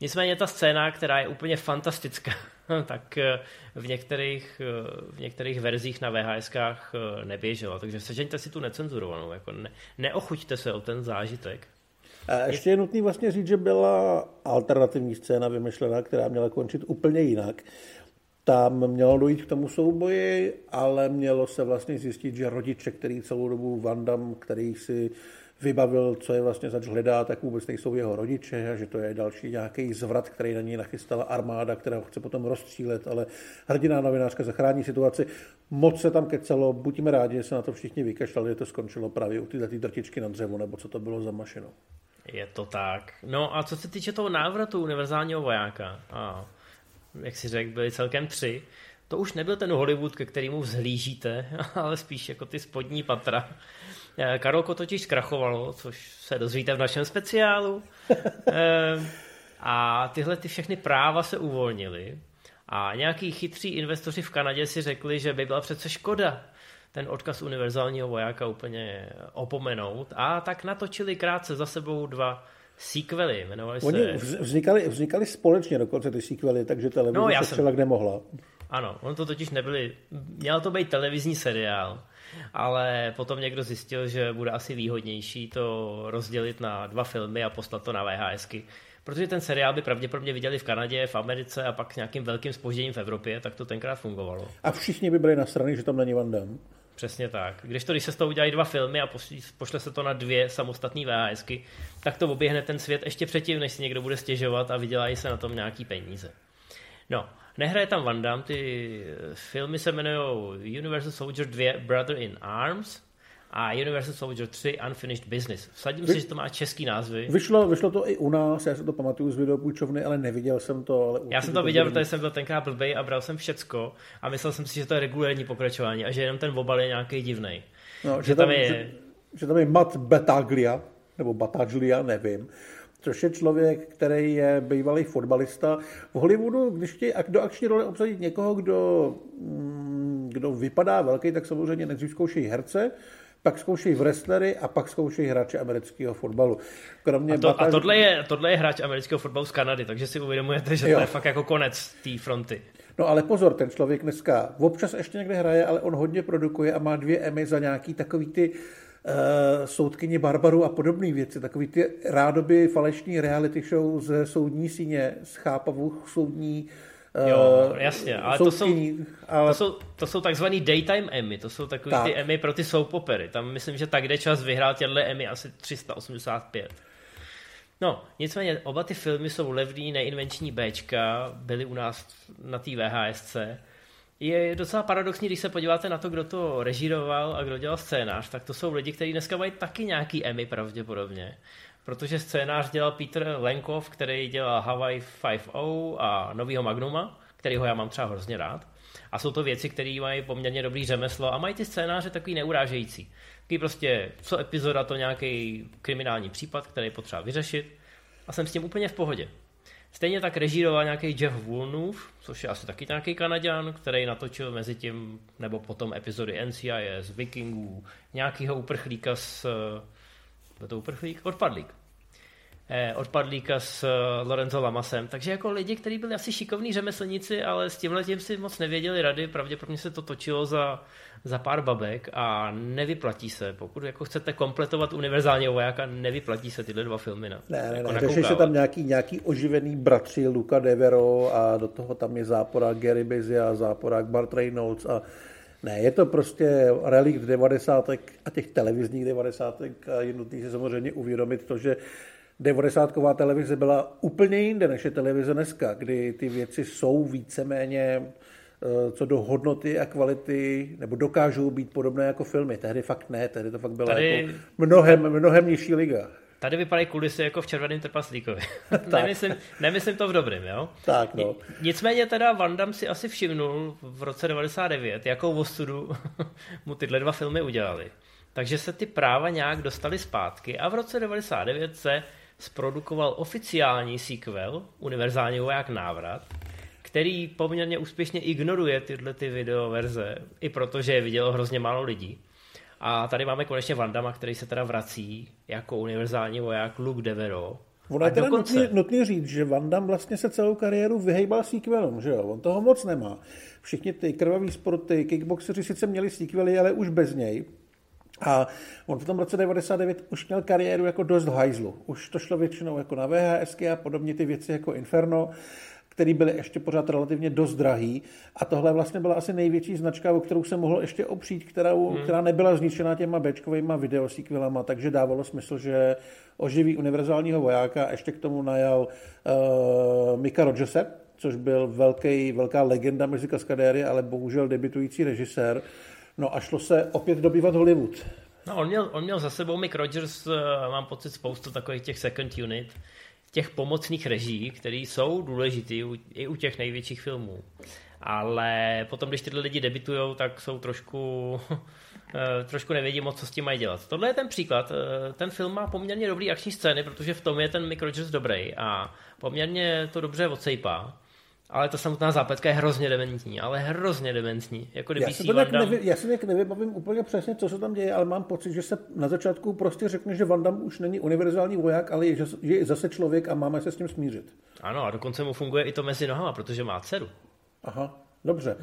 Nicméně ta scéna, která je úplně fantastická, tak eh, v některých, eh, v některých verzích na VHSkách eh, neběžela. Takže sežeňte si tu necenzurovanou, jako ne, neochuťte se o ten zážitek. A ještě je nutný vlastně říct, že byla alternativní scéna vymyšlená, která měla končit úplně jinak. Tam mělo dojít k tomu souboji, ale mělo se vlastně zjistit, že rodiče, který celou dobu Vandam, který si vybavil, co je vlastně zač hledá, tak vůbec nejsou jeho rodiče a že to je další nějaký zvrat, který na něj nachystala armáda, která ho chce potom rozstřílet, ale hrdiná novinářka zachrání situaci. Moc se tam kecelo, buďme rádi, že se na to všichni vykašlali, že to skončilo právě u této drtičky na dřevu, nebo co to bylo za mašinu. Je to tak. No a co se týče toho návratu univerzálního vojáka, a jak si řekl, byly celkem tři, to už nebyl ten Hollywood, ke kterému vzhlížíte, ale spíš jako ty spodní patra. Eh, Karolko totiž zkrachovalo, což se dozvíte v našem speciálu. Eh, a tyhle ty všechny práva se uvolnily. A nějaký chytří investoři v Kanadě si řekli, že by byla přece škoda ten odkaz univerzálního vojáka úplně opomenout. A tak natočili krátce za sebou dva sequely, jmenovali Oni se... Vznikali, vznikali společně dokonce ty sequely, takže televize no, se jsem... nemohla. Ano, on to totiž nebyli, měl to být televizní seriál, ale potom někdo zjistil, že bude asi výhodnější to rozdělit na dva filmy a poslat to na VHSky. Protože ten seriál by pravděpodobně viděli v Kanadě, v Americe a pak s nějakým velkým spožděním v Evropě, tak to tenkrát fungovalo. A všichni by byli na straně, že tam není Van Damme. Přesně tak. Když to, když se z toho udělají dva filmy a pošle se to na dvě samostatné VHSky, tak to oběhne ten svět ještě předtím, než si někdo bude stěžovat a vydělají se na tom nějaký peníze. No, Nehraje tam Van Damme, ty filmy se jmenují Universal Soldier 2 Brother in Arms a Universal Soldier 3 Unfinished Business. Vsadím Vy... si, že to má český názvy. Vyšlo, vyšlo to i u nás, já se to pamatuju z videopůjčovny, ale neviděl jsem to. Ale já jsem to viděl, protože jsem byl tenkrát blbej a bral jsem všecko a myslel jsem si, že to je regulární pokračování a že jenom ten obal je nějaký divný. No, že, že, tam, je... Že, že tam je Matt Betaglia, nebo Bataglia, nevím což je člověk, který je bývalý fotbalista. V Hollywoodu, když chtějí do akční role obsadit někoho, kdo, mm, kdo vypadá velký, tak samozřejmě nejdřív zkoušejí herce, pak zkoušejí wrestlery a pak zkoušejí hráče amerického fotbalu. Kromě a, to, bataž... a tohle, je, tohle je hráč amerického fotbalu z Kanady, takže si uvědomujete, že jo. to je fakt jako konec té fronty. No ale pozor, ten člověk dneska občas ještě někde hraje, ale on hodně produkuje a má dvě Emmy za nějaký takový ty uh, soudkyni Barbaru a podobné věci, takový ty rádoby falešní reality show ze soudní síně, z chápavou soudní uh, Jo, jasně, ale to jsou, ale... to jsou, to jsou takzvaný daytime Emmy, to jsou takový tak. ty Emmy pro ty soap opery. Tam myslím, že tak jde čas vyhrál těhle Emmy asi 385. No, nicméně oba ty filmy jsou levný, neinvenční Bčka, byly u nás na té VHSC. Je docela paradoxní, když se podíváte na to, kdo to režíroval a kdo dělal scénář, tak to jsou lidi, kteří dneska mají taky nějaký Emmy pravděpodobně. Protože scénář dělal Peter Lenkov, který dělal Hawaii 5.0 a novýho Magnuma, kterýho já mám třeba hrozně rád. A jsou to věci, které mají poměrně dobrý řemeslo a mají ty scénáře takový neurážející. Takový prostě, co epizoda, to nějaký kriminální případ, který potřeba vyřešit a jsem s tím úplně v pohodě. Stejně tak režíroval nějaký Jeff Woolnough, což je asi taky nějaký Kanaďan, který natočil mezi tím, nebo potom epizody NCIS, Vikingů, nějakýho uprchlíka z... Byl to uprchlík? Odpadlík Eh, odpadlíka s eh, Lorenzo Lamasem. Takže jako lidi, kteří byli asi šikovní řemeslníci, ale s tímhle tím si moc nevěděli rady, pravděpodobně se to točilo za, za pár babek a nevyplatí se. Pokud jako chcete kompletovat univerzálního vojáka, nevyplatí se tyhle dva filmy. Na, ne, ne, jako ne. Se tam nějaký, nějaký oživený bratři Luca Devero a do toho tam je záporák Gary Bizia, záporák Bart Reynolds a ne, je to prostě relikt 90. a těch televizních 90. a je nutný si samozřejmě uvědomit to, že 90 televize byla úplně jinde než je televize dneska, kdy ty věci jsou víceméně eh, co do hodnoty a kvality, nebo dokážou být podobné jako filmy. Tehdy fakt ne, tehdy to fakt byla Tady... jako mnohem, mnohem nižší liga. Tady vypadají kulisy jako v červeném trpaslíkovi. nemyslím, nemyslím to v dobrým, jo? Tak, no. Nicméně teda Van Damme si asi všimnul v roce 99, jakou ostudu mu tyhle dva filmy udělali. Takže se ty práva nějak dostali zpátky a v roce 99 se zprodukoval oficiální sequel, Univerzální voják návrat, který poměrně úspěšně ignoruje tyhle ty videoverze, i protože je vidělo hrozně málo lidí. A tady máme konečně Vandama, který se teda vrací jako univerzální voják Luke Devero. Ono je teda dokonce... nutný, nutný říct, že Van Damme vlastně se celou kariéru vyhejbal sequelům, že jo? On toho moc nemá. Všichni ty krvavý sporty, kickboxeři sice měli sequely, ale už bez něj. A on v tom roce 99 už měl kariéru jako dost hajzlu. Už to šlo většinou jako na VHSky a podobně ty věci jako Inferno, které byly ještě pořád relativně dost drahý. A tohle vlastně byla asi největší značka, o kterou se mohl ještě opřít, kterou, hmm. která nebyla zničena těma Bčkovými videosíkvilama, takže dávalo smysl, že oživí univerzálního vojáka, ještě k tomu najal uh, Mika Rogerse, což byl velký, velká legenda mezi kaskadéry, ale bohužel debitující režisér. No a šlo se opět dobývat Hollywood. No on měl, on měl za sebou Mick Rogers, eh, mám pocit, spoustu takových těch second unit, těch pomocných reží, které jsou důležitý i u těch největších filmů. Ale potom, když tyhle lidi debitují, tak jsou trošku, eh, trošku nevědí moc, co s tím mají dělat. Tohle je ten příklad. Eh, ten film má poměrně dobrý akční scény, protože v tom je ten Mick Rogers dobrý a poměrně to dobře odsejpá. Ale ta samotná zápletka je hrozně dementní, ale hrozně dementní. Jako já, si to nevy, já si nějak nevybavím úplně přesně, co se tam děje, ale mám pocit, že se na začátku prostě řekne, že Van Damme už není univerzální voják, ale je, je zase člověk a máme se s tím smířit. Ano, a dokonce mu funguje i to mezi nohama, protože má dceru. Aha, dobře.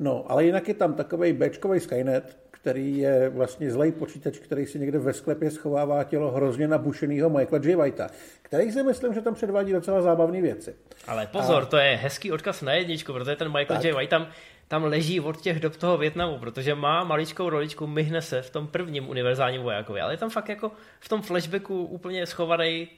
No, ale jinak je tam takový Bčkový Skynet, který je vlastně zlej počítač, který si někde ve sklepě schovává tělo hrozně nabušeného Michaela J. Whitea, který si myslím, že tam předvádí docela zábavné věci. Ale pozor, a... to je hezký odkaz na jedničku, protože ten Michael tak. J. White tam, tam leží od těch dob toho Větnamu, protože má maličkou roličku, myhne se v tom prvním univerzálním vojákovi, ale je tam fakt jako v tom flashbacku úplně schovaný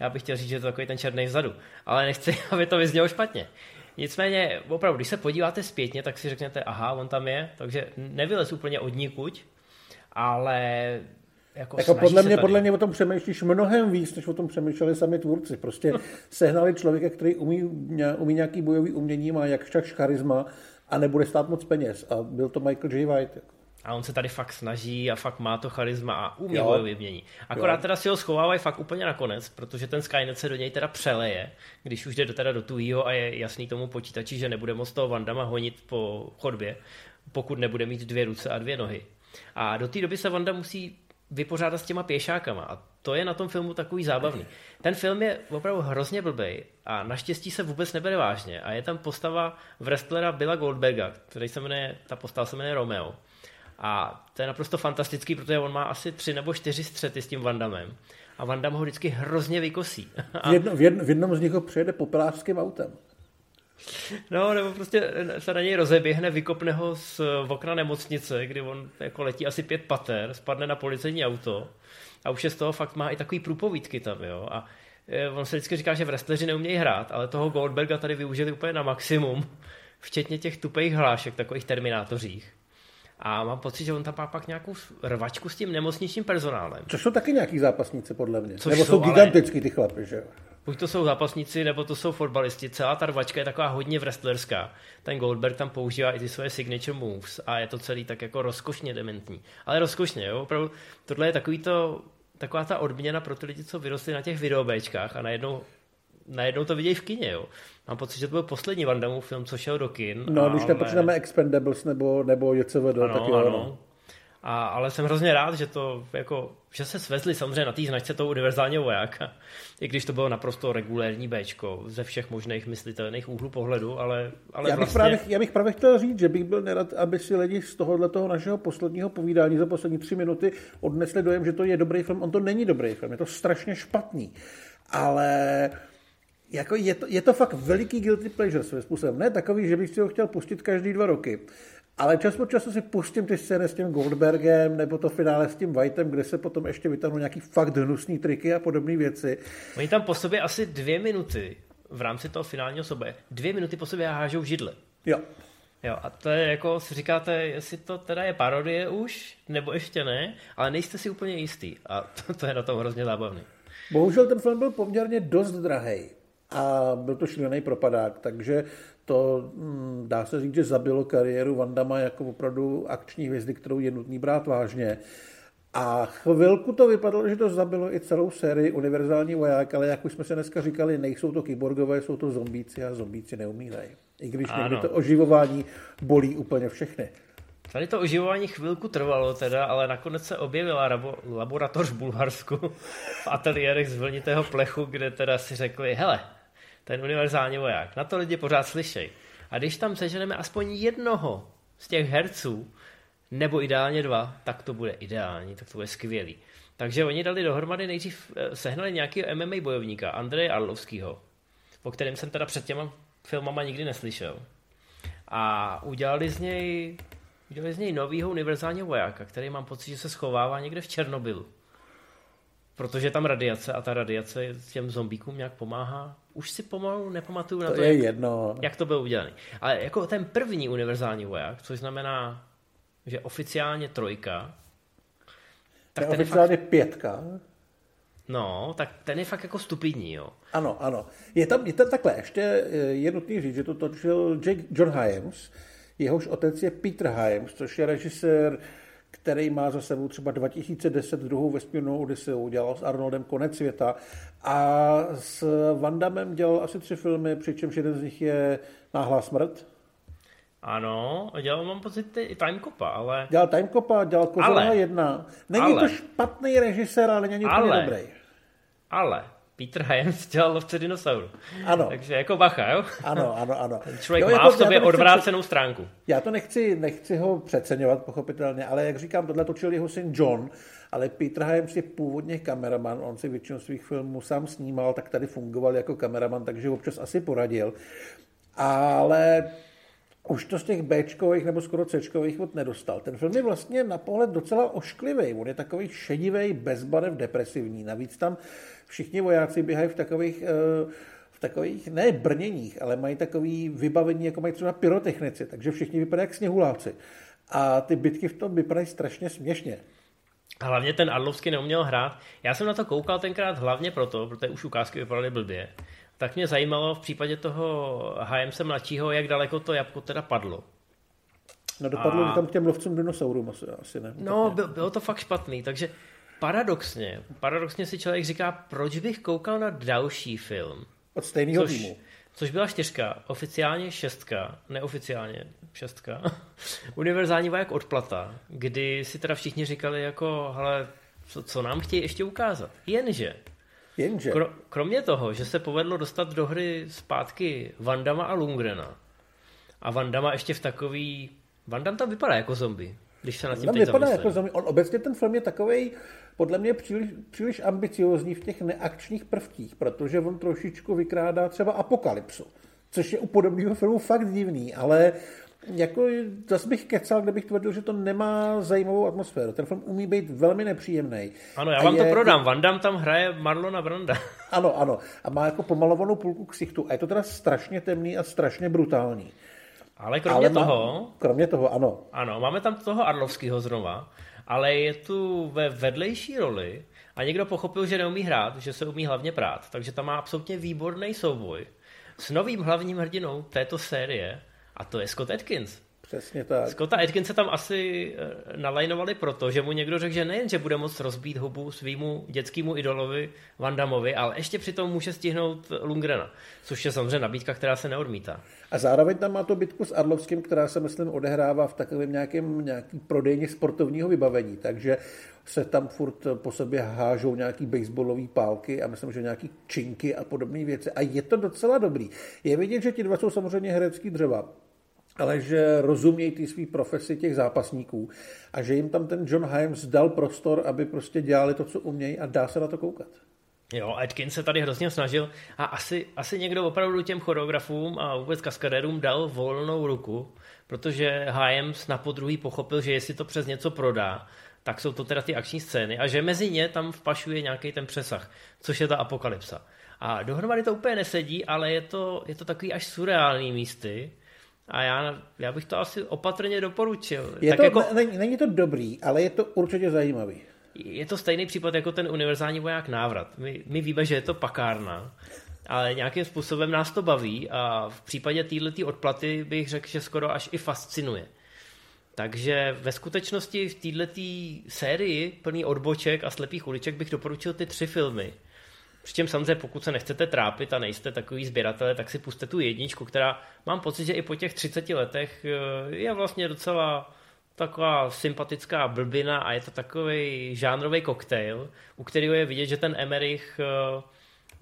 já bych chtěl říct, že to je takový ten černý vzadu, ale nechci, aby to vyznělo špatně. Nicméně, opravdu, když se podíváte zpětně, tak si řeknete, aha, on tam je, takže nevylez úplně od nikuť, ale jako, jako podle mě, podle mě o tom přemýšlíš mnohem víc, než o tom přemýšleli sami tvůrci. Prostě sehnali člověka, který umí, umí nějaký bojový umění, má jak však charisma a nebude stát moc peněz. A byl to Michael J. White. Jako. A on se tady fakt snaží a fakt má to charisma a umí jo. bojový mění. Akorát jo. teda si ho schovávají fakt úplně nakonec, protože ten Skynet se do něj teda přeleje, když už jde do, teda do tujího a je jasný tomu počítači, že nebude moc toho Vandama honit po chodbě, pokud nebude mít dvě ruce a dvě nohy. A do té doby se Vanda musí vypořádat s těma pěšákama a to je na tom filmu takový zábavný. Ten film je opravdu hrozně blbý a naštěstí se vůbec nebere vážně a je tam postava wrestlera Billa Goldberga, který se jmenuje, ta postava se jmenuje Romeo a to je naprosto fantastický, protože on má asi tři nebo čtyři střety s tím Vandamem. A Vandam ho vždycky hrozně vykosí. A... V, jedno, v, jedno, v jednom z nich ho přijede popelářským autem. No, nebo prostě se na něj rozeběhne, vykopne ho z okna nemocnice, kdy on jako letí asi pět pater, spadne na policejní auto a už je z toho fakt má i takový průpovídky tam, jo. A eh, on se vždycky říká, že wrestleri neumějí hrát, ale toho Goldberga tady využili úplně na maximum, včetně těch tupých hlášek, takových terminátořích. A mám pocit, že on tam má pak nějakou rvačku s tím nemocničním personálem. Což jsou taky nějaký zápasníci, podle mě. Což Nebo jsou, jsou gigantický ty chlapy, že? Buď to jsou zápasníci, nebo to jsou fotbalisti. Celá ta rvačka je taková hodně wrestlerská. Ten Goldberg tam používá i ty svoje signature moves a je to celý tak jako rozkošně dementní. Ale rozkošně, jo, opravdu. Tohle je takový to, taková ta odměna pro ty lidi, co vyrostli na těch videobéčkách a najednou najednou to vidějí v kině, jo. Mám pocit, že to byl poslední Van Damme film, co šel do kin. No, když nepočítáme Expendables nebo, nebo JCVD, ano, tak jo. Ano. A, ale jsem hrozně rád, že to jako, že se svezli samozřejmě na té značce toho univerzálního vojáka, i když to bylo naprosto regulérní Bčko ze všech možných myslitelných úhlů pohledu, ale, ale já, bych vlastně... právě, já bych právě chtěl říct, že bych byl nerad, aby si lidi z tohohle toho našeho posledního povídání za poslední tři minuty odnesli dojem, že to je dobrý film. On to není dobrý film, je to strašně špatný. Ale jako je, to, je to fakt veliký guilty pleasure svým způsobem. Ne takový, že bych si ho chtěl pustit každý dva roky. Ale čas po času si pustím ty scény s tím Goldbergem nebo to finále s tím Whiteem, kde se potom ještě vytáhnou nějaký fakt hnusný triky a podobné věci. Oni tam po sobě asi dvě minuty v rámci toho finálního sobe, dvě minuty po sobě hážou židle. Jo. Jo, a to je jako, si říkáte, jestli to teda je parodie už, nebo ještě ne, ale nejste si úplně jistý. A to, to je na tom hrozně zábavný. Bohužel ten film byl poměrně dost drahý a byl to šílený propadák, takže to hm, dá se říct, že zabilo kariéru Vandama jako opravdu akční hvězdy, kterou je nutný brát vážně. A chvilku to vypadalo, že to zabilo i celou sérii Univerzální voják, ale jak už jsme se dneska říkali, nejsou to kyborgové, jsou to zombíci a zombíci neumírají. I když ano. někdy to oživování bolí úplně všechny. Tady to oživování chvilku trvalo teda, ale nakonec se objevila rabo, laboratoř v Bulharsku v ateliérech z vlnitého plechu, kde teda si řekli, hele, ten univerzální voják. Na to lidi pořád slyšejí. A když tam seženeme aspoň jednoho z těch herců, nebo ideálně dva, tak to bude ideální, tak to bude skvělý. Takže oni dali dohromady nejdřív, eh, sehnali nějakého MMA bojovníka, Andreje Arlovského, o kterém jsem teda před těma filmama nikdy neslyšel. A udělali z něj, udělali z něj novýho univerzálního vojáka, který mám pocit, že se schovává někde v Černobylu. Protože tam radiace a ta radiace těm zombíkům nějak pomáhá. Už si pomalu nepamatuju na to, to je jak, jedno. jak to bylo udělané. Ale jako ten první univerzální voják, což znamená, že oficiálně trojka, tak ten oficiálně fakt... pětka. No, tak ten je fakt jako stupidní, jo. Ano, ano. Je tam, je tam takhle, ještě je nutný říct, že to točil Jake, John Hyams, jehož otec je Peter Hyams, což je režisér který má za sebou třeba 2010 druhou vesmírnou Odysseu, udělal s Arnoldem Konec světa a s Van Dammem dělal asi tři filmy, přičemž jeden z nich je Náhlá smrt. Ano, dělal mám pocit i Timecopa, ale... Dělal Timecopa, dělal Kozlova jedna. Není ale, to špatný režisér, ale není úplně ale, dobrý. Ale Peter Hyams dělal lovce dinosauru. Ano. Takže jako bacha, jo? Ano, ano, ano. Ten člověk jo, má jako, v sobě odvrácenou stránku. Já to nechci, nechci ho přeceňovat, pochopitelně, ale jak říkám, tohle točil jeho syn John, ale Peter Hyams je původně kameraman, on si většinu svých filmů sám snímal, tak tady fungoval jako kameraman, takže občas asi poradil. Ale už to z těch Bčkových nebo skoro Cčkových od nedostal. Ten film je vlastně na pohled docela ošklivý. On je takový šedivý, bezbarev, depresivní. Navíc tam všichni vojáci běhají v takových, eh, v takových ne brněních, ale mají takový vybavení, jako mají třeba pyrotechnici, takže všichni vypadají jak sněhuláci. A ty bitky v tom vypadají strašně směšně. A hlavně ten Arlovský neuměl hrát. Já jsem na to koukal tenkrát hlavně proto, protože už ukázky vypadaly blbě. Tak mě zajímalo v případě toho HM mladšího, jak daleko to jabko teda padlo. No dopadlo a... tam k těm lovcům dinosaurům asi, asi ne. No, bylo, bylo to fakt špatný, takže paradoxně, paradoxně si člověk říká, proč bych koukal na další film. Od stejného týmu. Což byla čtyřka, oficiálně šestka, neoficiálně šestka. Univerzální voják odplata, kdy si teda všichni říkali jako, hele, co, co nám chtějí ještě ukázat. Jenže, Jenže. Kro, kromě toho, že se povedlo dostat do hry zpátky Vandama a Lungrena a Vandama ještě v takový... Vandam tam vypadá jako zombie, když se na tím teď vypadá jako zombie. On obecně ten film je takový podle mě příliš, příliš ambiciozní v těch neakčních prvcích, protože on trošičku vykrádá třeba apokalypsu, což je u podobného filmu fakt divný, ale Jako, zase bych kecal, kdybych tvrdil, že to nemá zajímavou atmosféru. Ten film umí být velmi nepříjemný. Ano, já vám je, to prodám. Van Damme tam hraje Marlona Branda. Ano, ano. A má jako pomalovanou půlku ksichtu. A je to teda strašně temný a strašně brutální. Ale kromě ale toho... Má, kromě toho, ano. Ano, máme tam toho Arlovského znova, ale je tu ve vedlejší roli a někdo pochopil, že neumí hrát, že se umí hlavně prát. Takže tam má absolutně výborný souboj s novým hlavním hrdinou této série a to je Scott Atkins. Přesně tak. Scotta Atkinse tam asi eh, nalajnovali proto, že mu někdo řekl, že nejen, že bude moct rozbít hubu svýmu dětskému idolovi Vandamovi, ale ještě přitom může stihnout Lungrena, což je samozřejmě nabídka, která se neodmítá. A zároveň tam má to bitku s Arlovským, která se, myslím, odehrává v takovém nějakém nějaký prodejně sportovního vybavení, takže se tam furt po sobě hážou nějaký baseballové pálky a myslím, že nějaký činky a podobné věci. A je to docela dobrý. Je vidět, že ti dva jsou samozřejmě herecký dřeva ale že rozumějí ty svý profesi těch zápasníků a že jim tam ten John Himes dal prostor, aby prostě dělali to, co umějí a dá se na to koukat. Jo, Atkins se tady hrozně snažil a asi, asi někdo opravdu těm choreografům a vůbec kaskadérům dal volnou ruku, protože Himes na podruhý pochopil, že jestli to přes něco prodá, tak jsou to teda ty akční scény a že mezi ně tam vpašuje nějaký ten přesah, což je ta apokalypsa. A dohromady to úplně nesedí, ale je to, je to takový až surreální místy, a já, já bych to asi opatrně doporučil. Je tak to, jako, není, není to dobrý, ale je to určitě zajímavý. Je to stejný případ jako ten univerzální voják návrat. My, my víme, že je to pakárna, ale nějakým způsobem nás to baví a v případě této odplaty bych řekl, že skoro až i fascinuje. Takže ve skutečnosti v této sérii plný odboček a slepých uliček bych doporučil ty tři filmy. Přičem samozřejmě, pokud se nechcete trápit a nejste takový sběratele, tak si puste tu jedničku, která mám pocit, že i po těch 30 letech eh, je vlastně docela taková sympatická blbina a je to takový žánrový koktejl, u kterého je vidět, že ten Emerich eh,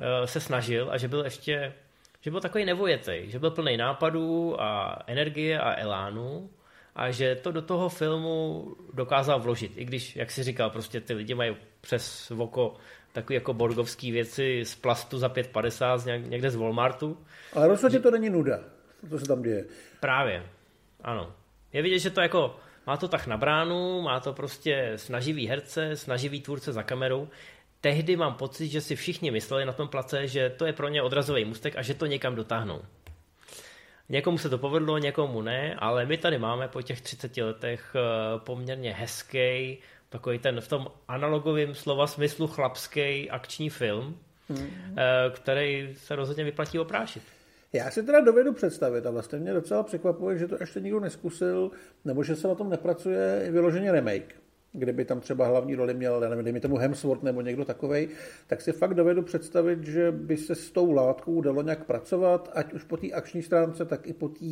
eh, se snažil a že byl ještě že byl takový nevojetý, že byl plný nápadů a energie a elánu a že to do toho filmu dokázal vložit. I když, jak si říkal, prostě ty lidi mají přes oko takový jako borgovský věci z plastu za 5,50 někde z Walmartu. Ale rozhodně to není nuda, co se tam děje. Právě, ano. Je vidět, že to jako má to tak na bránu, má to prostě snaživý herce, snaživý tvůrce za kamerou. Tehdy mám pocit, že si všichni mysleli na tom place, že to je pro ně odrazový mustek a že to někam dotáhnou. Někomu se to povedlo, někomu ne, ale my tady máme po těch 30 letech eh, poměrně hezký, takový ten v tom analogovém slova smyslu chlapský akční film, hmm. který se rozhodně vyplatí oprášit. Já si teda dovedu představit a vlastně mě docela překvapuje, že to ještě nikdo neskusil, nebo že se na tom nepracuje vyloženě remake. Kdyby tam třeba hlavní roli měl, nevím, dejme tomu Hemsworth nebo někdo takovej, tak si fakt dovedu představit, že by se s tou látkou dalo nějak pracovat, ať už po té akční stránce, tak i po té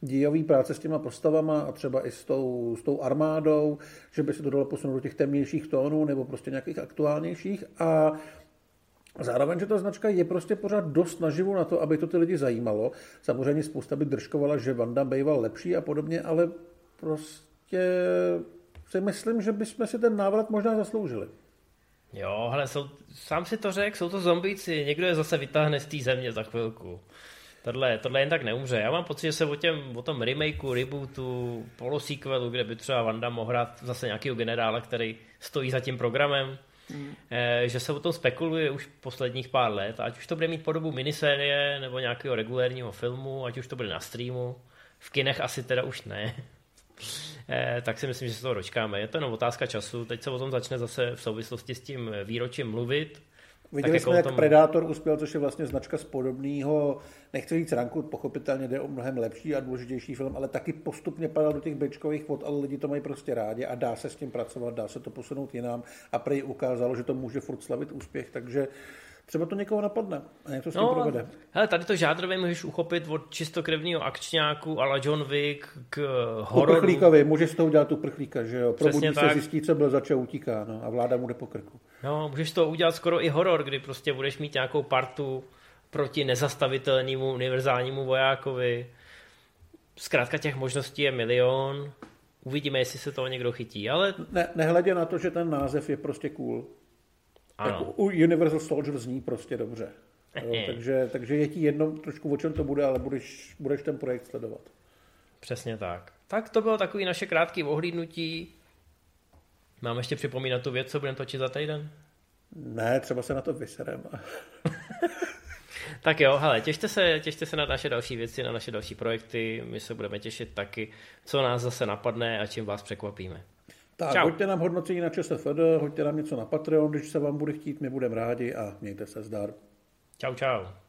dějové práce s těma postavama a třeba i s tou, s tou armádou, že by se to dalo posunout do těch temnějších tónů nebo prostě nějakých aktuálnějších a Zároveň, že ta značka je prostě pořád dost naživu na to, aby to ty lidi zajímalo. Samozřejmě spousta by držkovala, že Vanda býval lepší a podobně, ale prostě si myslím, že bychom si ten návrat možná zasloužili. Jo, ale jsou, sám si to řekl, jsou to zombíci, někdo je zase vytáhne z té země za chvilku. Tohle, tohle jen tak neumře. Já mám pocit, že se o, těm, o tom remakeu, rebootu, polosequelu, kde by třeba Vanda mohl hrát zase nějakého generála, který stojí za tím programem, mm. že se o tom spekuluje už posledních pár let, ať už to bude mít podobu minisérie nebo nějakého regulérního filmu, ať už to bude na streamu. V kinech asi teda už ne. Eh, tak si myslím, že se toho dočkáme. Je to jenom otázka času. Teď se o tom začne zase v souvislosti s tím výročím mluvit. Viděli jsme, jak tom... Predátor uspěl, což je vlastně značka z podobného, nechci říct ranku, pochopitelně jde o mnohem lepší a důležitější film, ale taky postupně padal do těch bečkových vod, ale lidi to mají prostě rádi a dá se s tím pracovat, dá se to posunout jinam a prej ukázalo, že to může furt slavit úspěch, takže Třeba to někoho napadne a něco s tím no, provede. Hele, tady to žádrově můžeš uchopit od čistokrevního akčňáku ale John Wick k hororu. Uprchlíkovi, můžeš z toho udělat prchlíka, že jo. Probudí Přesně se, tak. zjistí, co byl, začal utíká no, a vláda mu jde po krku. No, můžeš to udělat skoro i horor, kdy prostě budeš mít nějakou partu proti nezastavitelnému univerzálnímu vojákovi. Zkrátka těch možností je milion. Uvidíme, jestli se toho někdo chytí, ale... Ne, nehledě na to, že ten název je prostě cool. Ano. Jako u Universal Soldier zní prostě dobře. Jo, takže, takže je ti jedno trošku, o čem to bude, ale budeš, budeš ten projekt sledovat. Přesně tak. Tak to bylo takový naše krátké ohlídnutí. Mám ještě připomínat tu věc, co budeme točit za týden? Ne, třeba se na to vyserem. tak jo, hele, těšte se, těšte se na naše další věci, na naše další projekty. My se budeme těšit taky, co nás zase napadne a čím vás překvapíme. Tak, Čau. hoďte nám hodnocení na ČSFD, hoďte nám něco na Patreon, když se vám bude chtít, my budeme rádi a mějte se zdar. Čau, čau.